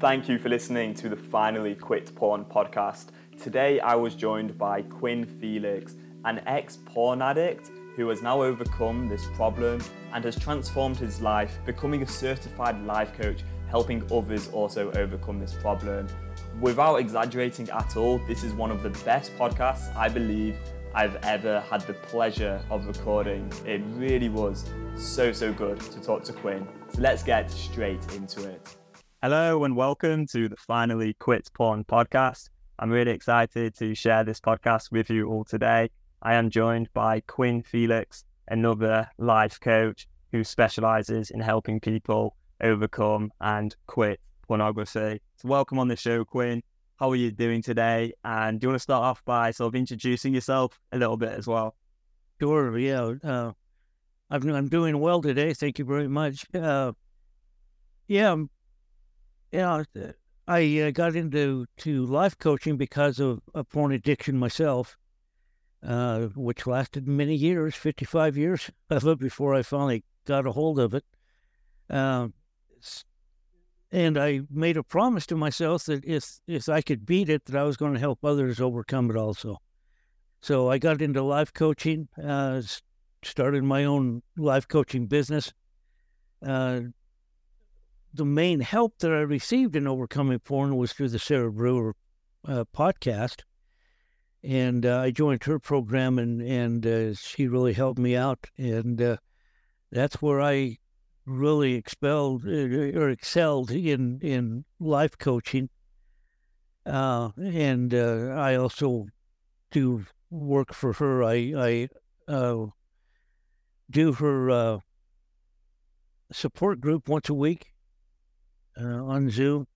Thank you for listening to the Finally Quit Porn podcast. Today I was joined by Quinn Felix, an ex porn addict who has now overcome this problem and has transformed his life, becoming a certified life coach, helping others also overcome this problem. Without exaggerating at all, this is one of the best podcasts I believe I've ever had the pleasure of recording. It really was so, so good to talk to Quinn. So let's get straight into it. Hello and welcome to the Finally Quit Porn podcast. I'm really excited to share this podcast with you all today. I am joined by Quinn Felix, another life coach who specializes in helping people overcome and quit pornography. So, welcome on the show, Quinn. How are you doing today? And do you want to start off by sort of introducing yourself a little bit as well? Sure. Yeah. Uh, I'm, I'm doing well today. Thank you very much. Uh, yeah, I'm yeah, I uh, got into to life coaching because of a porn addiction myself, uh, which lasted many years, 55 years of it before I finally got a hold of it. Uh, and I made a promise to myself that if if I could beat it, that I was going to help others overcome it also. So I got into life coaching, uh, started my own life coaching business, uh, the main help that I received in overcoming porn was through the Sara Brewer uh, podcast, and uh, I joined her program, and and uh, she really helped me out, and uh, that's where I really expelled uh, or excelled in in life coaching, uh, and I also do work for her. I I do her support group once a week on Zoom.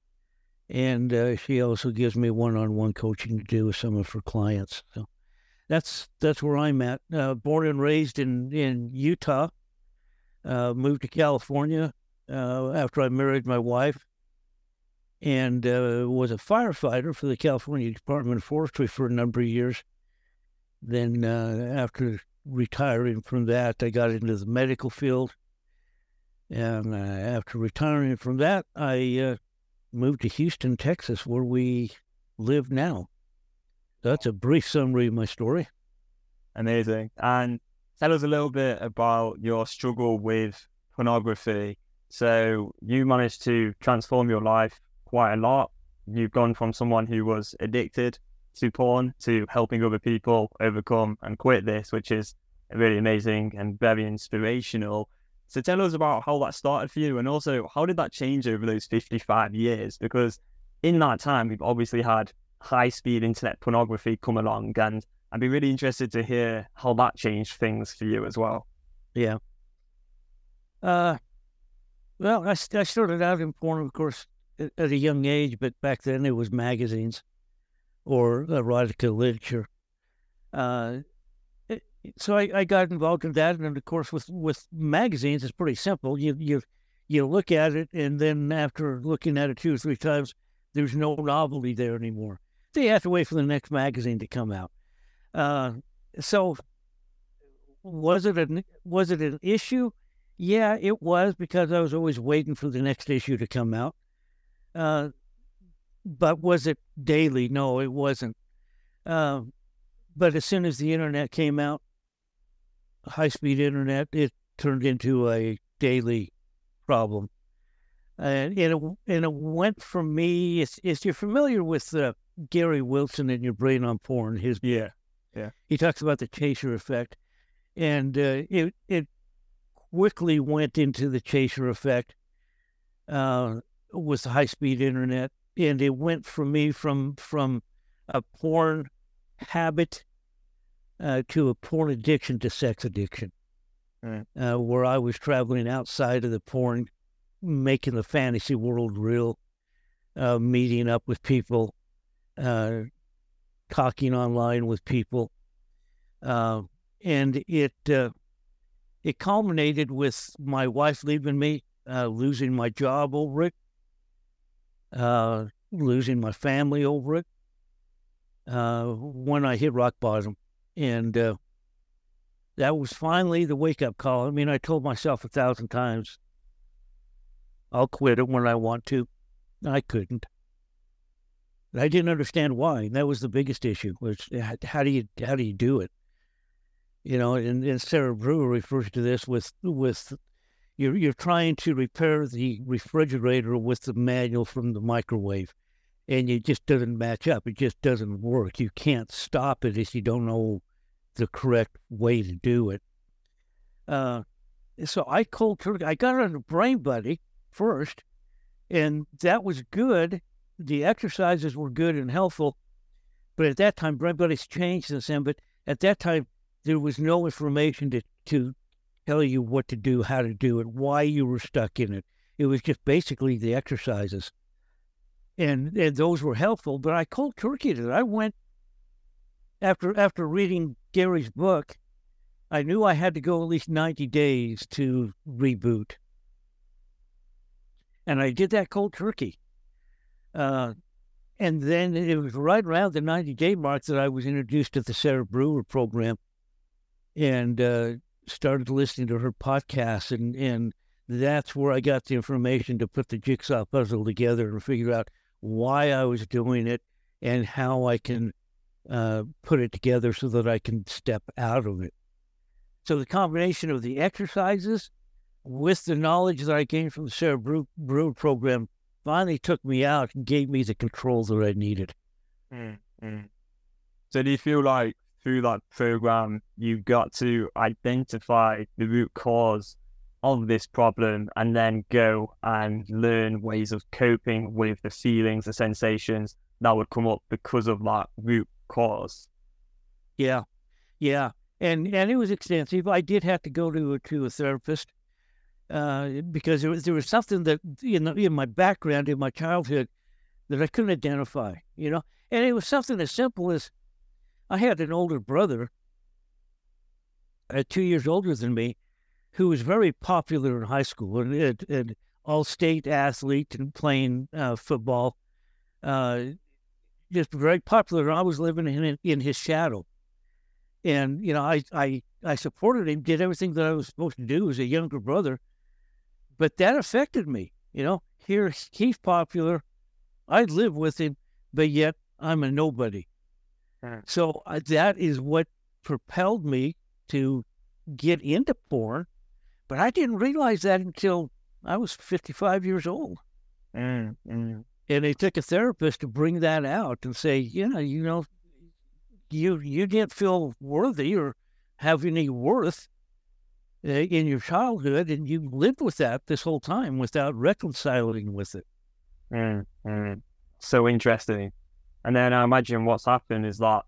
And uh, she also gives me one-on-one coaching to do with some of her clients. So that's that's where I'm at. Uh, born and raised in in Utah. Uh, moved to California uh, after I married my wife, and uh, was a firefighter for the California Department of Forestry for a number of years. Then after retiring from that, I got into the medical field and uh, after retiring from that, I uh, moved to Houston, Texas, where we live now. That's a brief summary of my story. Amazing. And tell us a little bit about your struggle with pornography. So, you managed to transform your life quite a lot. You've gone from someone who was addicted to porn to helping other people overcome and quit this, which is really amazing and very inspirational. So tell us about how that started for you and also how did that change over those 55 years? Because in that time, we've obviously had high speed internet pornography come along and I'd be really interested to hear how that changed things for you as well. Yeah. Uh, well, I, I started out in porn, of course, at, at a young age, but back then it was magazines or erotica literature. Uh, so I, I got involved in that, and of course, with with magazines, it's pretty simple. You you you look at it, and then after looking at it two or three times, there's no novelty there anymore. They have to wait for the next magazine to come out. Uh, so was it an was it an issue? Yeah, it was because I was always waiting for the next issue to come out. Uh, but was it daily? No, it wasn't. Uh, but as soon as the internet came out, high speed internet, it turned into a daily problem. And, and, it, and it went from me, if, if you're familiar with uh, Gary Wilson and Your Brain on Porn, his yeah, yeah, he talks about the chaser effect, and uh, it it quickly went into the chaser effect uh, with the high speed internet, and it went from me from from a porn habit uh, to a porn addiction to sex addiction, right. uh, where I was traveling outside of the porn, making the fantasy world real, uh, meeting up with people, uh, talking online with people, uh, and it uh, it culminated with my wife leaving me, losing my job over it, losing my family over it. when I hit rock bottom and uh, that was finally the wake up call. I mean, I told myself a thousand times, I'll quit it when I want to. I couldn't. I didn't understand why. And that was the biggest issue was how do you how do you do it? You know, and, and Sara Brewer refers to this with with you're you're trying to repair the refrigerator with the manual from the microwave and it just doesn't match up. It just doesn't work. You can't stop it if you don't know the correct way to do it. Uh, so I cold turkey. I got on a Brain Buddy first, and that was good. The exercises were good and helpful, but at that time, Brain Buddy's changed since then. But at that time, there was no information to to tell you what to do, how to do it, why you were stuck in it. It was just basically the exercises and, and those were helpful. But I cold turkeyed it. I went after after reading Gary's book. I knew I had to go at least ninety days to reboot, and I did that cold turkey. Uh, and then it was right around the 90 day mark that I was introduced to the Sara Brewer program and uh, started listening to her podcast, And, and that's where I got the information to put the jigsaw puzzle together and figure out why I was doing it, and how I can uh, put it together so that I can step out of it. So the combination of the exercises with the knowledge that I gained from the Sara Brew, program finally took me out and gave me the control that I needed. Mm-hmm. So do you feel like through that program you got to identify the root cause of this problem and then go and learn ways of coping with the feelings, the sensations that would come up because of that root cause. Yeah, yeah, and and it was extensive. I did have to go to a, to a therapist uh, because there was there was something that in in my background in my childhood that I couldn't identify. You know, and it was something as simple as I had an older brother, uh, two years older than me, who was very popular in high school and an all-state athlete and playing uh, football. Uh, just very popular. I was living in in his shadow, and you know, I I I supported him, did everything that I was supposed to do as a younger brother, but that affected me. You know, here he's popular, I live with him, but yet I'm a nobody. Hmm. So uh, that is what propelled me to get into porn but I didn't realize that until I was 55 years old. Mm, mm. And it took a therapist to bring that out and say, you know, you know, you you didn't feel worthy or have any worth uh, in your childhood, and you lived with that this whole time without reconciling with it. Mm, mm. So interesting. And then I imagine what's happened is that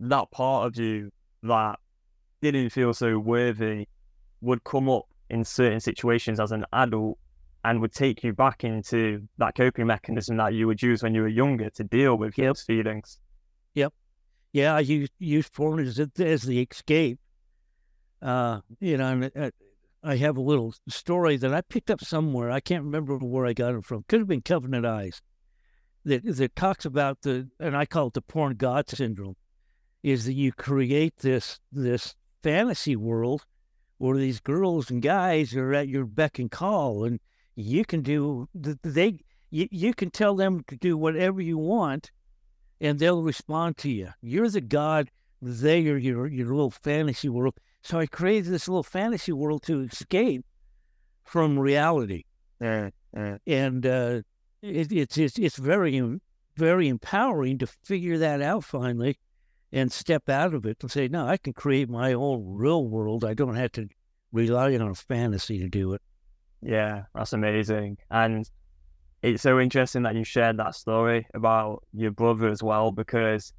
that part of you that didn't feel so worthy would come up in certain situations as an adult and would take you back into that coping mechanism that you would use when you were younger to deal with yep. those feelings. Yep. Yeah, I use used porn as, as the escape. Uh, you know, and, uh, I have a little story that I picked up somewhere. I can't remember where I got it from. Could have been Covenant Eyes. That that talks about the, and I call it the porn god syndrome, is that you create this this fantasy world where these girls and guys are at your beck and call, and you can do they you, you can tell them to do whatever you want, and they'll respond to you. You're the god. They are your your little fantasy world. So I created this little fantasy world to escape from reality, uh, uh. and uh, it, it's it's it's very very empowering to figure that out finally and step out of it and say, no, I can create my own real world. I don't have to rely on a fantasy to do it. Yeah, that's amazing. And it's so interesting that you shared that story about your brother as well, because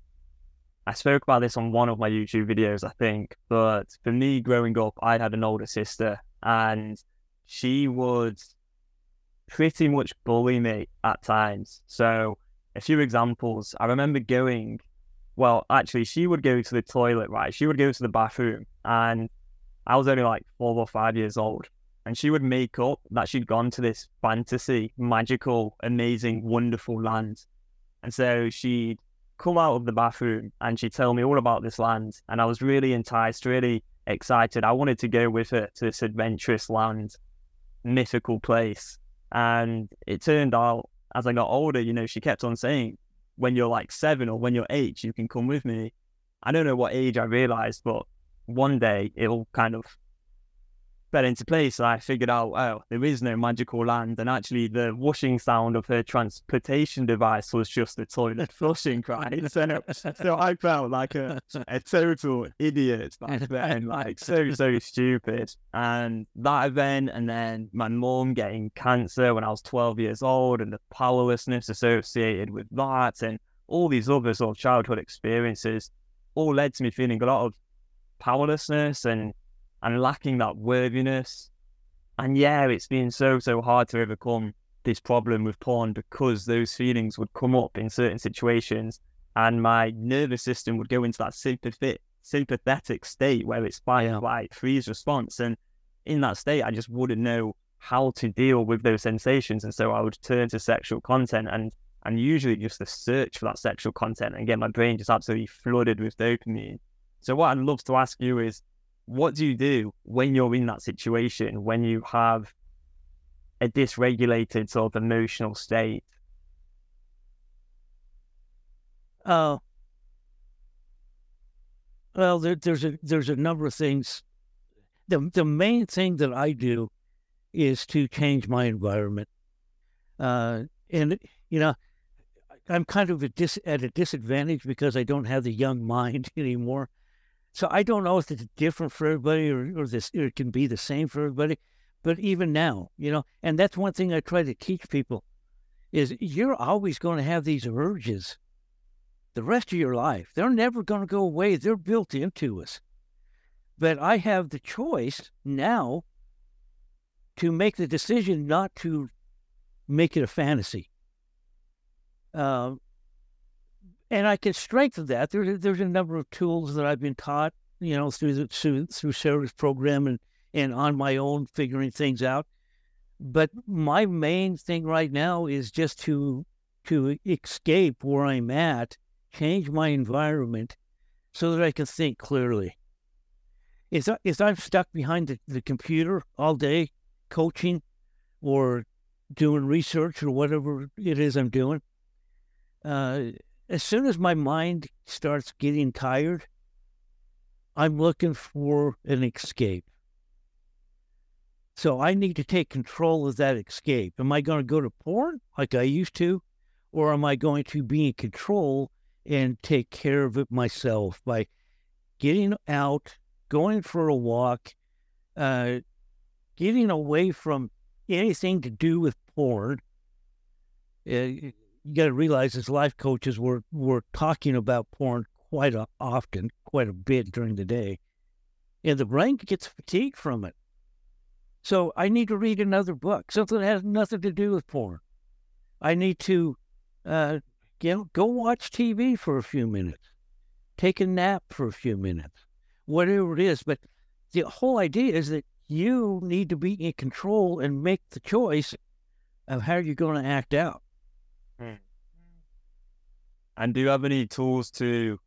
I spoke about this on one of my YouTube videos, I think. But for me, growing up, I had an older sister, and she would pretty much bully me at times. So, a few examples. I remember going well, actually, she would go to the toilet, right? She would go to the bathroom, and I was only like four or five years old. And she would make up that she'd gone to this fantasy, magical, amazing, wonderful land. And so she'd come out of the bathroom and she'd tell me all about this land. And I was really enticed, really excited. I wanted to go with her to this adventurous land, mythical place. And it turned out as I got older, you know, she kept on saying, when you're like seven or when you're eight, you can come with me. I don't know what age I realized, but one day it'll kind of fell into place. I figured out, oh, there is no magical land. And actually, the washing sound of her transportation device was just the toilet flushing, right? so, so I felt like a, a total idiot back then, like so, so stupid. And that event, and then my mom getting cancer when I was 12 years old, and the powerlessness associated with that, and all these other sort of childhood experiences all led to me feeling a lot of powerlessness and and lacking that worthiness. And yeah, it's been so, so hard to overcome this problem with porn because those feelings would come up in certain situations and my nervous system would go into that sympathetic, sympathetic state where it's fight, yeah. flight, freeze response. And in that state, I just wouldn't know how to deal with those sensations. And so I would turn to sexual content and and usually just the search for that sexual content and get my brain just absolutely flooded with dopamine. So what I'd love to ask you is what do you do when you're in that situation, when you have a dysregulated sort of emotional state? Uh, well, there, there's a there's a number of things. The the main thing that I do is to change my environment, uh, and you know, I'm kind of a dis, at a disadvantage because I don't have the young mind anymore. So I don't know if it's different for everybody or, or this or it can be the same for everybody. But even now, you know, and that's one thing I try to teach people is you're always going to have these urges the rest of your life. They're never going to go away. They're built into us. But I have the choice now to make the decision not to make it a fantasy. Uh, and I can strengthen that. There's there's a number of tools that I've been taught, you know, through the through, through Sara's program and and on my own figuring things out. But my main thing right now is just to to escape where I'm at, change my environment, so that I can think clearly. If, I, if I'm stuck behind the, the computer all day, coaching, or doing research or whatever it is I'm doing, uh, as soon as my mind starts getting tired, I'm looking for an escape. So I need to take control of that escape. Am I going to go to porn like I used to? Or am I going to be in control and take care of it myself by getting out, going for a walk, uh, getting away from anything to do with porn? Uh, you got to realize as life coaches, we're, we're talking about porn quite a, often, quite a bit during the day. And the brain gets fatigued from it. So I need to read another book, something that has nothing to do with porn. I need to uh, you know, go watch TV for a few minutes, take a nap for a few minutes, whatever it is. But the whole idea is that you need to be in control and make the choice of how you're going to act out. Mm. And do you have any tools to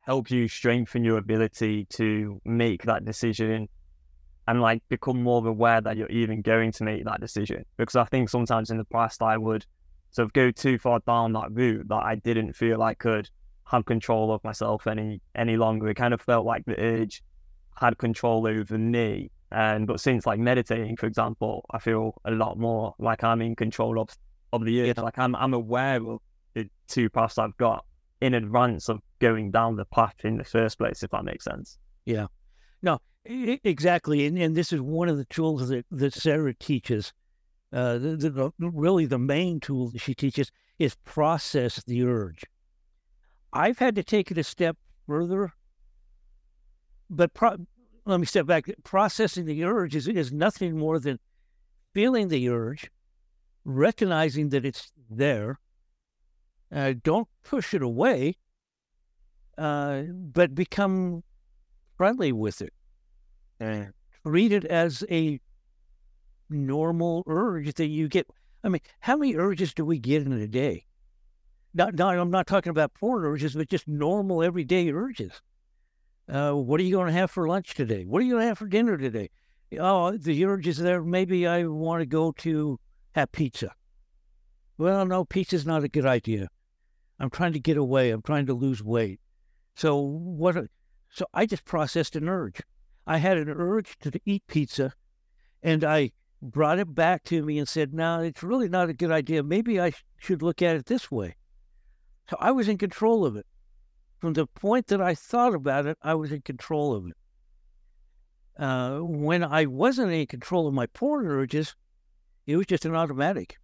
help you strengthen your ability to make that decision and like become more aware that you're even going to make that decision? Because I think sometimes in the past I would sort of go too far down that route that I didn't feel I could have control of myself any any longer. It kind of felt like the urge had control over me. And but since like meditating, for example, I feel a lot more like I'm in control of of the earth. Like I'm, I'm aware of the two paths I've got in advance of going down the path in the first place, if that makes sense. Yeah. No, exactly. And, and this is one of the tools that, that Sara teaches. Uh, the, the, really, the main tool that she teaches is process the urge. I've had to take it a step further, but pro- let me step back. Processing the urge is, is nothing more than feeling the urge, recognizing that it's there. Uh, don't push it away, uh, but become friendly with it. and treat it as a normal urge that you get. I mean, how many urges do we get in a day? Not, not I'm not talking about porn urges, but just normal everyday urges. Uh, what are you going to have for lunch today? What are you going to have for dinner today? Oh, the urge is there. Maybe I want to go to have pizza. well, no, pizza's not a good idea. I'm trying to get away. I'm trying to lose weight. So what? So I just processed an urge. I had an urge to eat pizza, and I brought it back to me and said, "No, it's really not a good idea. Maybe I sh- should look at it this way." So I was in control of it. From the point that I thought about it, I was in control of it. Uh, when I wasn't in control of my porn urges, it was just an automatic.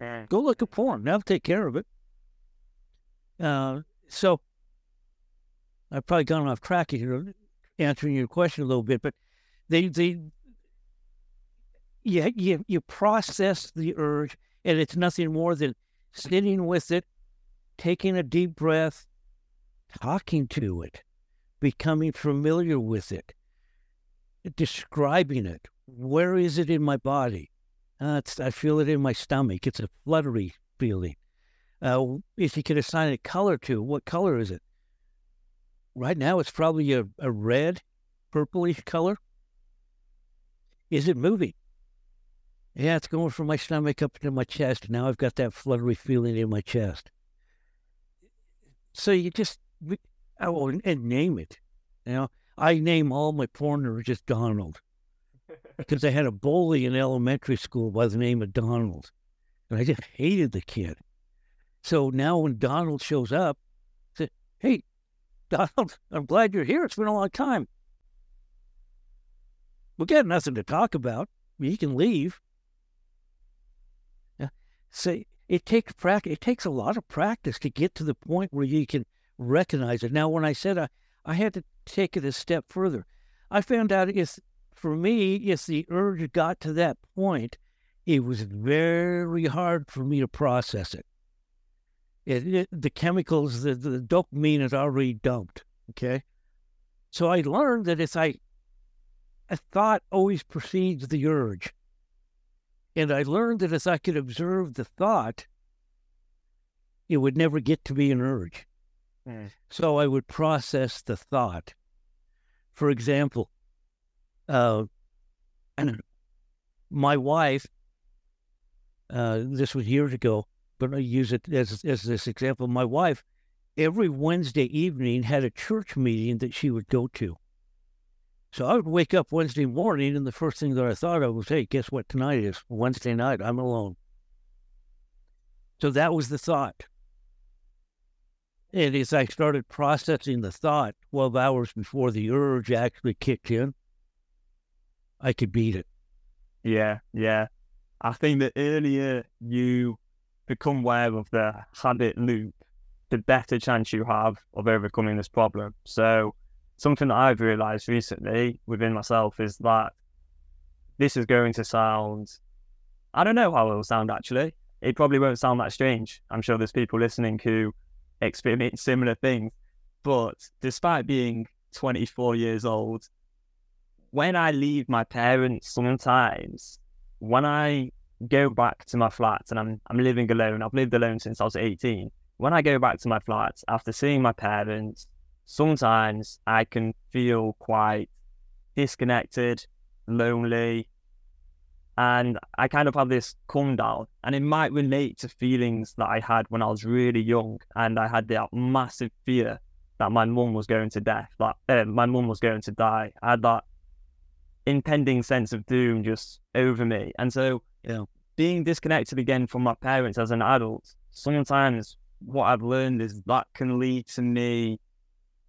Mm. Go look at porn. That'll take care of it. Uh, so I've probably gone off track here, answering your question a little bit, but they they you you you process the urge, and it's nothing more than sitting with it, taking a deep breath, talking to it, becoming familiar with it, describing it. Where is it in my body? Uh, I feel it in my stomach. It's a fluttery feeling. Uh, if you could assign a color to, what color is it? Right now, it's probably a, a red, purplish color. Is it moving? Yeah, it's going from my stomach up into my chest. Now I've got that fluttery feeling in my chest. So you just, oh, and name it. You know, I name all my porn just Donald because I had a bully in elementary school by the name of Donald, and I just hated the kid. So now when Donald shows up, I "Hey, Donald, I'm glad you're here. It's been a long time. We got nothing to talk about. You can leave." Yeah. Say it takes practice. It takes a lot of practice to get to the point where you can recognize it. Now, when I said I, I had to take it a step further, I found out it's for me, if the urge got to that point, it was very hard for me to process it. it, it the chemicals, the, the dopamine is already dumped. Okay. So I learned that if I, a thought always precedes the urge. And I learned that if I could observe the thought, it would never get to be an urge. Mm. So I would process the thought. For example, uh, and my wife, uh, this was years ago, but I use it as, as this example. My wife, every Wednesday evening, had a church meeting that she would go to. So I would wake up Wednesday morning, and the first thing that I thought of was, hey, guess what tonight is? Wednesday night. I'm alone. So that was the thought. And as I started processing the thought 12 hours before the urge actually kicked in, I could beat it. Yeah, yeah. I think the earlier you become aware of the habit loop, the better chance you have of overcoming this problem. So, something that I've realized recently within myself is that this is going to sound, I don't know how it will sound actually. It probably won't sound that strange. I'm sure there's people listening who experience similar things. But despite being 24 years old, when I leave my parents, sometimes when I go back to my flat and I'm I'm living alone, I've lived alone since I was 18. When I go back to my flat after seeing my parents, sometimes I can feel quite disconnected, lonely, and I kind of have this come down. And it might relate to feelings that I had when I was really young, and I had that massive fear that my mum was going to death, that uh, my mum was going to die. I had that impending sense of doom just over me. And so, you know, being disconnected again from my parents as an adult, sometimes what I've learned is that can lead to me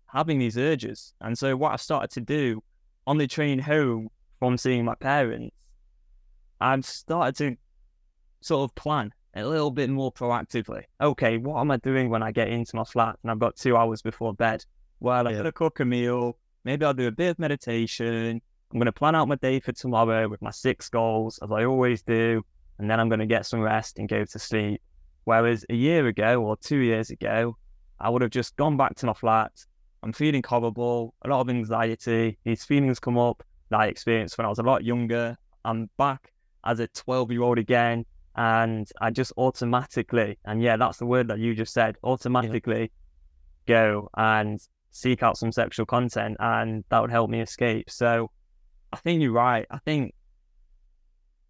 having these urges. And so, what I started to do on the train home from seeing my parents, I've started to sort of plan a little bit more proactively. Okay, what am I doing when I get into my flat and I've got two hours before bed? Well, I'm yeah. going to cook a meal. Maybe I'll do a bit of meditation. I'm going to plan out my day for tomorrow with my six goals, as I always do, and then I'm going to get some rest and go to sleep. Whereas a year ago or two years ago, I would have just gone back to my flat. I'm feeling horrible, a lot of anxiety. These feelings come up that I experienced when I was a lot younger. I'm back as a 12 year old again, and I just automatically, and yeah, that's the word that you just said, automatically yeah. go and seek out some sexual content, and that would help me escape. So I think you're right. I think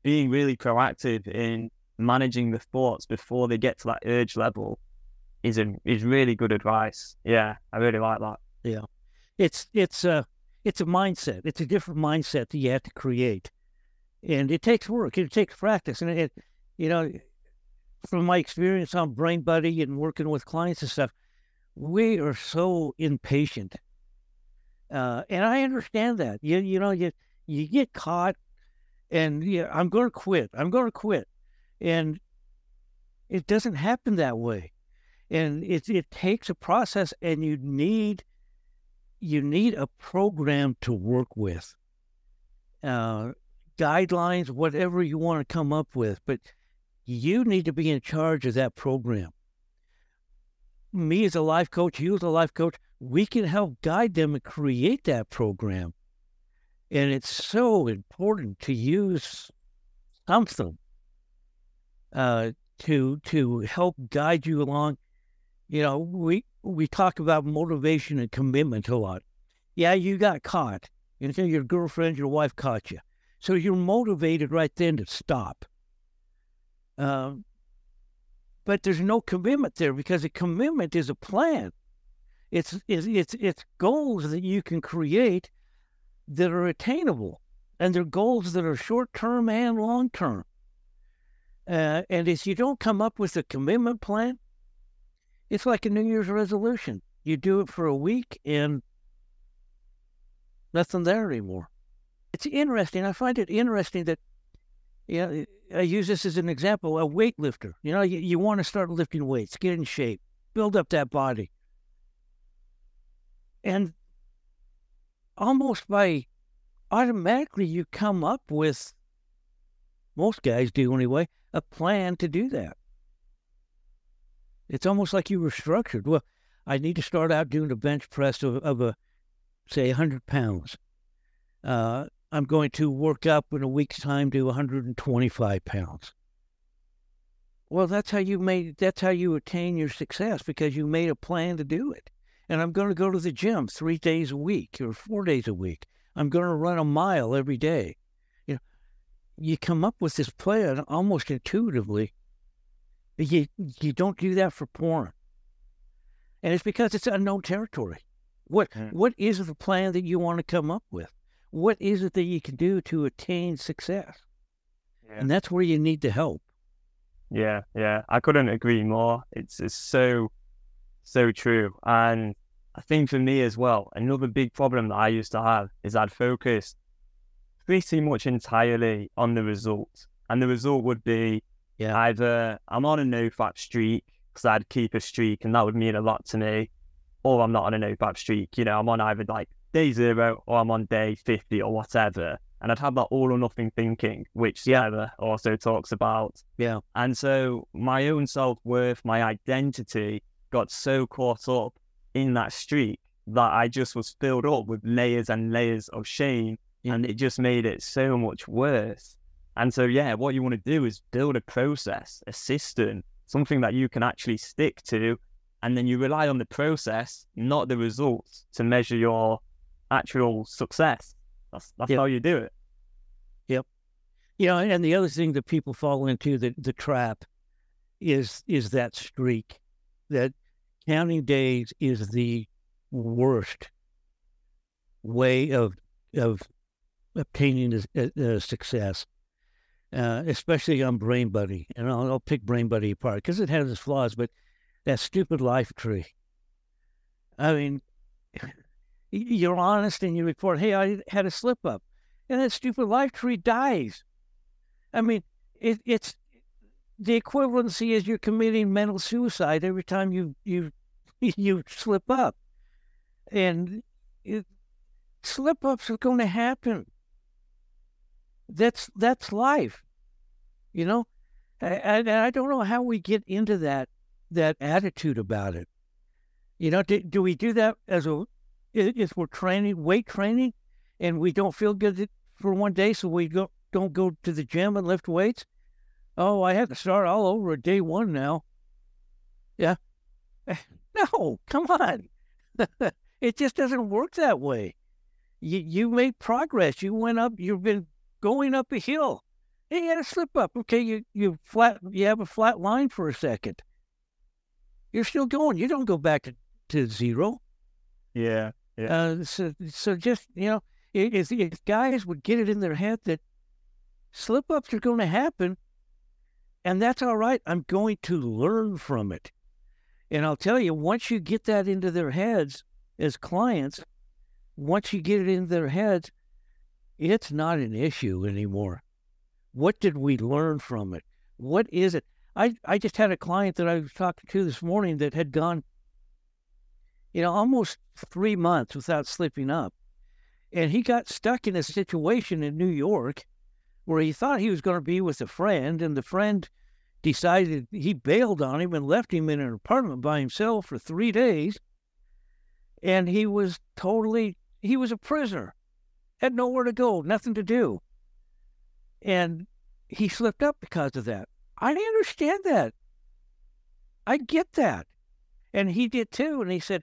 being really proactive in managing the thoughts before they get to that urge level is a, is really good advice. Yeah, I really like that. Yeah, it's it's a it's a mindset. It's a different mindset that you have to create, and it takes work. It takes practice, and it you know from my experience on Brain Buddy and working with clients and stuff, we are so impatient. Uh, and I understand that. You you know you you get caught, and yeah, I'm going to quit. I'm going to quit, and it doesn't happen that way. And it it takes a process, and you need you need a program to work with, uh, guidelines, whatever you want to come up with, but you need to be in charge of that program. Me as a life coach, you as a life coach, we can help guide them and create that program. And it's so important to use something uh, to to help guide you along. You know, we we talk about motivation and commitment a lot. Yeah, you got caught. You know, your girlfriend, your wife caught you. So you're motivated right then to stop. Um, but there's no commitment there because a commitment is a plan. It's, it's, it's, it's goals that you can create that are attainable, and they're goals that are short term and long term. Uh, and if you don't come up with a commitment plan, it's like a New Year's resolution. You do it for a week and nothing there anymore. It's interesting. I find it interesting that you know, I use this as an example. A weightlifter, you know, you, you want to start lifting weights, get in shape, build up that body. And almost by automatically, you come up with, most guys do anyway, a plan to do that. It's almost like you were structured. Well, I need to start out doing a bench press of, of a, say, 100 pounds. Uh, I'm going to work up in a week's time to 125 pounds. Well, that's how you made that's how you attain your success because you made a plan to do it. And I'm going to go to the gym three days a week or four days a week. I'm going to run a mile every day. You know, you come up with this plan almost intuitively. You you don't do that for porn, and it's because it's unknown territory. What mm. what is the plan that you want to come up with? what is it that you can do to attain success? Yeah. And that's where you need the help. Yeah, yeah. I couldn't agree more. It's, it's so, so true. And I think for me as well, another big problem that I used to have is I'd focus pretty much entirely on the result. And the result would be yeah. either I'm on a no fap streak because I'd keep a streak and that would mean a lot to me, or I'm not on a no fap streak. You know, I'm on either like day zero or I'm on day 50 or whatever. And I'd have that all or nothing thinking, which yeah. also talks about. Yeah. And so my own self worth, my identity got so caught up in that streak that I just was filled up with layers and layers of shame. Yeah. And it just made it so much worse. And so, yeah, what you want to do is build a process, a system, something that you can actually stick to. And then you rely on the process, not the results, to measure your actual success. That's that's yep. how you do it. Yep. You know, and the other thing that people fall into the the trap is is that streak that counting days is the worst way of of obtaining a, a success, uh, especially on Brain Buddy. And I'll, I'll pick Brain Buddy apart because it has its flaws, but that stupid life tree. I mean, you're honest and you report, hey, I had a slip up, and that stupid life tree dies. I mean, it, it's the equivalency is you're committing mental suicide every time you you you slip up, and it, slip ups are going to happen. That's that's life, you know, and, I don't know how we get into that that attitude about it. You know, do, do we do that as a if we're training, weight training, and we don't feel good for one day, so we go, don't go to the gym and lift weights. Oh, I have to start all over at day one now. Yeah. No, come on. it just doesn't work that way. You, you made progress. You went up, you've been going up a hill. Hey, you had a slip up. Okay, you you flat you have a flat line for a second. You're still going. You don't go back to, to zero. Yeah. Yeah. Uh, so so just you know, if, if guys would get it in their head that slip ups are going to happen, and that's all right. I'm going to learn from it. And I'll tell you, once you get that into their heads as clients, once you get it into their heads, it's not an issue anymore. What did we learn from it? What is it? I, I just had a client that I was talking to this morning that had gone, you know, almost three months without slipping up. And he got stuck in a situation in New York where he thought he was going to be with a friend, and the friend decided he bailed on him and left him in an apartment by himself for three days. And he was totally, he was a prisoner, had nowhere to go, nothing to do. And he slipped up because of that. I understand that. I get that. And he did too. And he said,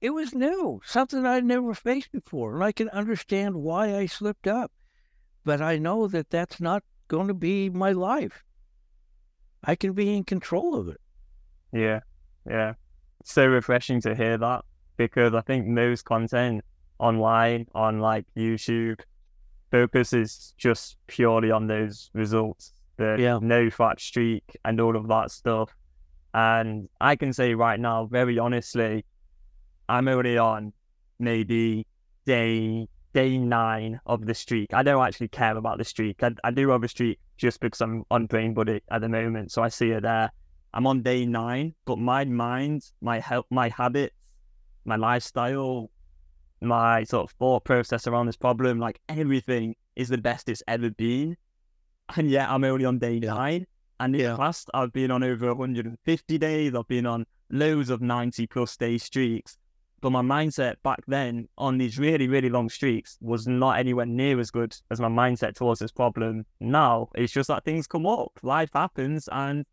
it was new, something I'd never faced before. And I can understand why I slipped up. But I know that that's not going to be my life. I can be in control of it. Yeah, yeah. It's so refreshing to hear that because I think most content online on like YouTube focuses just purely on those results, the yeah. no fap streak and all of that stuff. And I can say right now, very honestly, I'm only on maybe day day nine of the streak. I don't actually care about the streak. I, I do have a streak just because I'm on Brain Buddy at the moment. So I see it there. I'm on day nine, but my mind, my help, my habits, my lifestyle, my sort of thought process around this problem, like everything is the best it's ever been. And yet I'm only on day nine. And in yeah. the past, I've been on over 150 days. I've been on loads of 90 plus day streaks. But my mindset back then on these really, really long streaks was not anywhere near as good as my mindset towards this problem now. It's just that things come up, life happens, and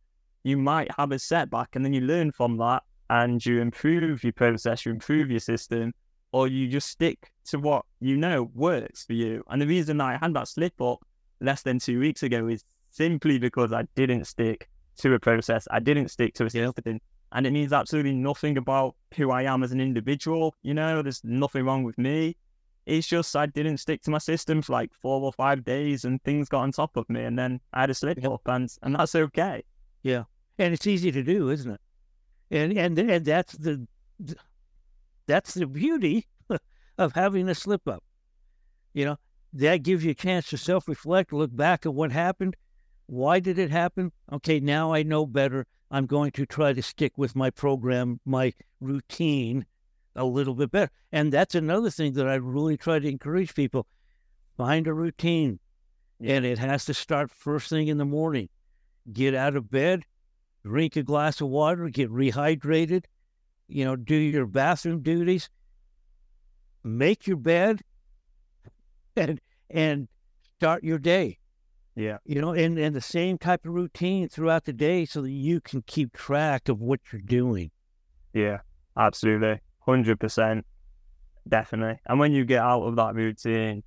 you might have a setback, and then you learn from that and you improve your process, you improve your system, or you just stick to what you know works for you. And the reason I had that slip up less than two weeks ago is simply because I didn't stick to a process, I didn't stick to a system and it means absolutely nothing about who I am as an individual. You know, there's nothing wrong with me. It's just I didn't stick to my system for like four or five days, and things got on top of me, and then I had a slip up, and and that's okay. Yeah, and it's easy to do, isn't it? And and and that's the that's the beauty of having a slip up. You know, that gives you a chance to self reflect, look back at what happened. Why did it happen? Okay, now I know better. I'm going to try to stick with my program, my routine a little bit better. And that's another thing that I really try to encourage people find a routine. And it has to start first thing in the morning. Get out of bed, drink a glass of water, get rehydrated, you know, do your bathroom duties, make your bed, and and start your day. Yeah. You know, and, and the same type of routine throughout the day so that you can keep track of what you're doing. Yeah, absolutely. 100%. Definitely. And when you get out of that routine,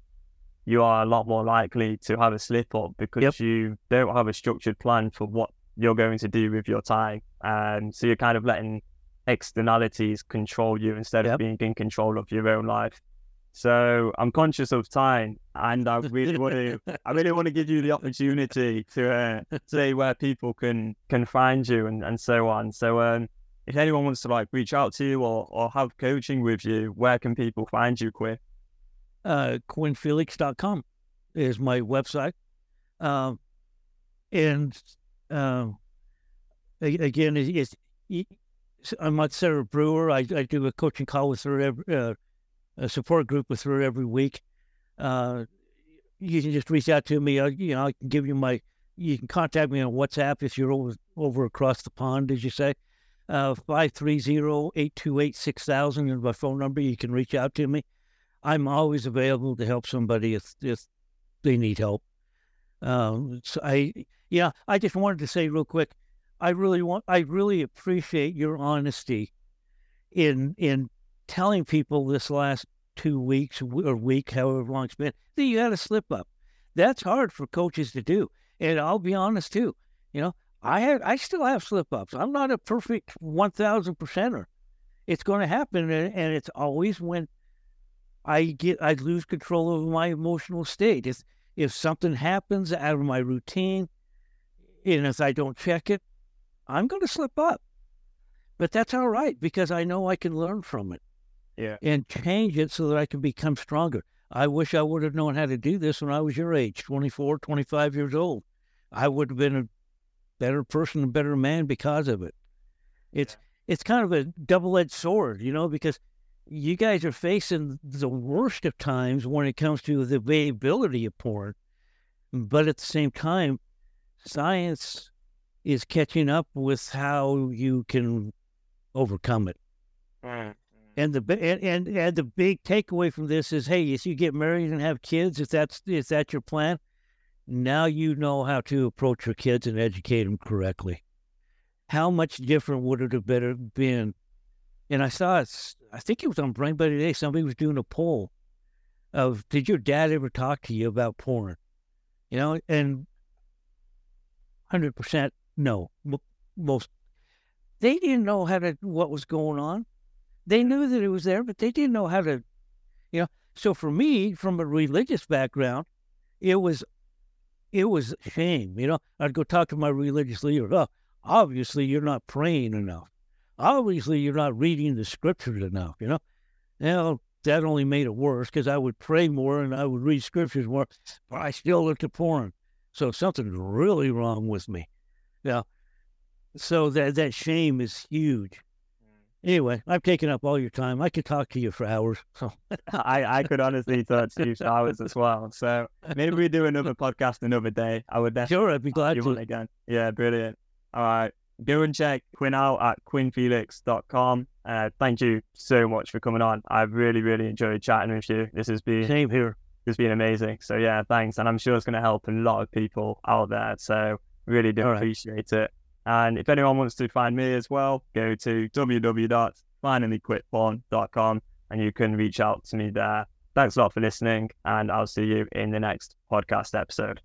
you are a lot more likely to have a slip up because yep. you don't have a structured plan for what you're going to do with your time. And so you're kind of letting externalities control you instead yep. of being in control of your own life. So I'm conscious of time, and I really want to. I really want to give you the opportunity to uh, say where people can can find you and, and so on. So um, if anyone wants to like reach out to you or, or have coaching with you, where can people find you, Quinn? Uh, QuinnFelix.com is my website, um, and uh, again, it's, it's, I'm not Sara Brewer. I, I do a coaching call with her every, uh, a support group with her every week. Uh, you can just reach out to me. I, you know, I can give you my. You can contact me on WhatsApp if you're over over across the pond, as you say. Uh, five three zero eight two eight six thousand is my phone number. You can reach out to me. I'm always available to help somebody if if they need help. Um, so I, yeah, I just wanted to say real quick. I really want. I really appreciate your honesty in in telling people this last two weeks or week, however long it's been, that you had a slip up. That's hard for coaches to do. And I'll be honest too. You know, I have I still have slip ups. I'm not a perfect one thousand percenter. It's going to happen, and, and it's always when I get I lose control over my emotional state. If if something happens out of my routine, and if I don't check it, I'm going to slip up. But that's all right because I know I can learn from it. Yeah. And change it so that I can become stronger. I wish I would have known how to do this when I was your age, 24, 25 years old. I would have been a better person, a better man because of it. It's yeah. it's kind of a double-edged sword, you know, because you guys are facing the worst of times when it comes to the availability of porn. But at the same time, science is catching up with how you can overcome it. Mm. And the and, and, and the big takeaway from this is, hey, if you get married and have kids, if that's if that's your plan, now you know how to approach your kids and educate them correctly. How much different would it have better been? And I saw it. I think it was on Brainbuddy today. Somebody was doing a poll of, did your dad ever talk to you about porn? You know, and hundred percent no. Most they didn't know how to what was going on. They knew that it was there, but they didn't know how to, you know. So for me, from a religious background, it was, it was shame. You know, I'd go talk to my religious leader. Oh, obviously you're not praying enough. Obviously you're not reading the scriptures enough. You know, well that only made it worse because I would pray more and I would read scriptures more, but I still looked at porn. So something's really wrong with me. Yeah. So that that shame is huge. Anyway, I've taken up all your time. I could talk to you for hours. So I, I could honestly talk to you for hours as well. So maybe we do another podcast another day. I would definitely. Sure, I'd be glad to. Again. Yeah, brilliant. All right. Go and check Quinn out at quinnfelix.com. Uh, thank you so much for coming on. I've really, really enjoyed chatting with you. This has been same here. It's been amazing. So yeah, thanks. And I'm sure it's going to help a lot of people out there. So really do appreciate it. And if anyone wants to find me as well, go to www.finallyquitporn.com and you can reach out to me there. Thanks a lot for listening, and I'll see you in the next podcast episode.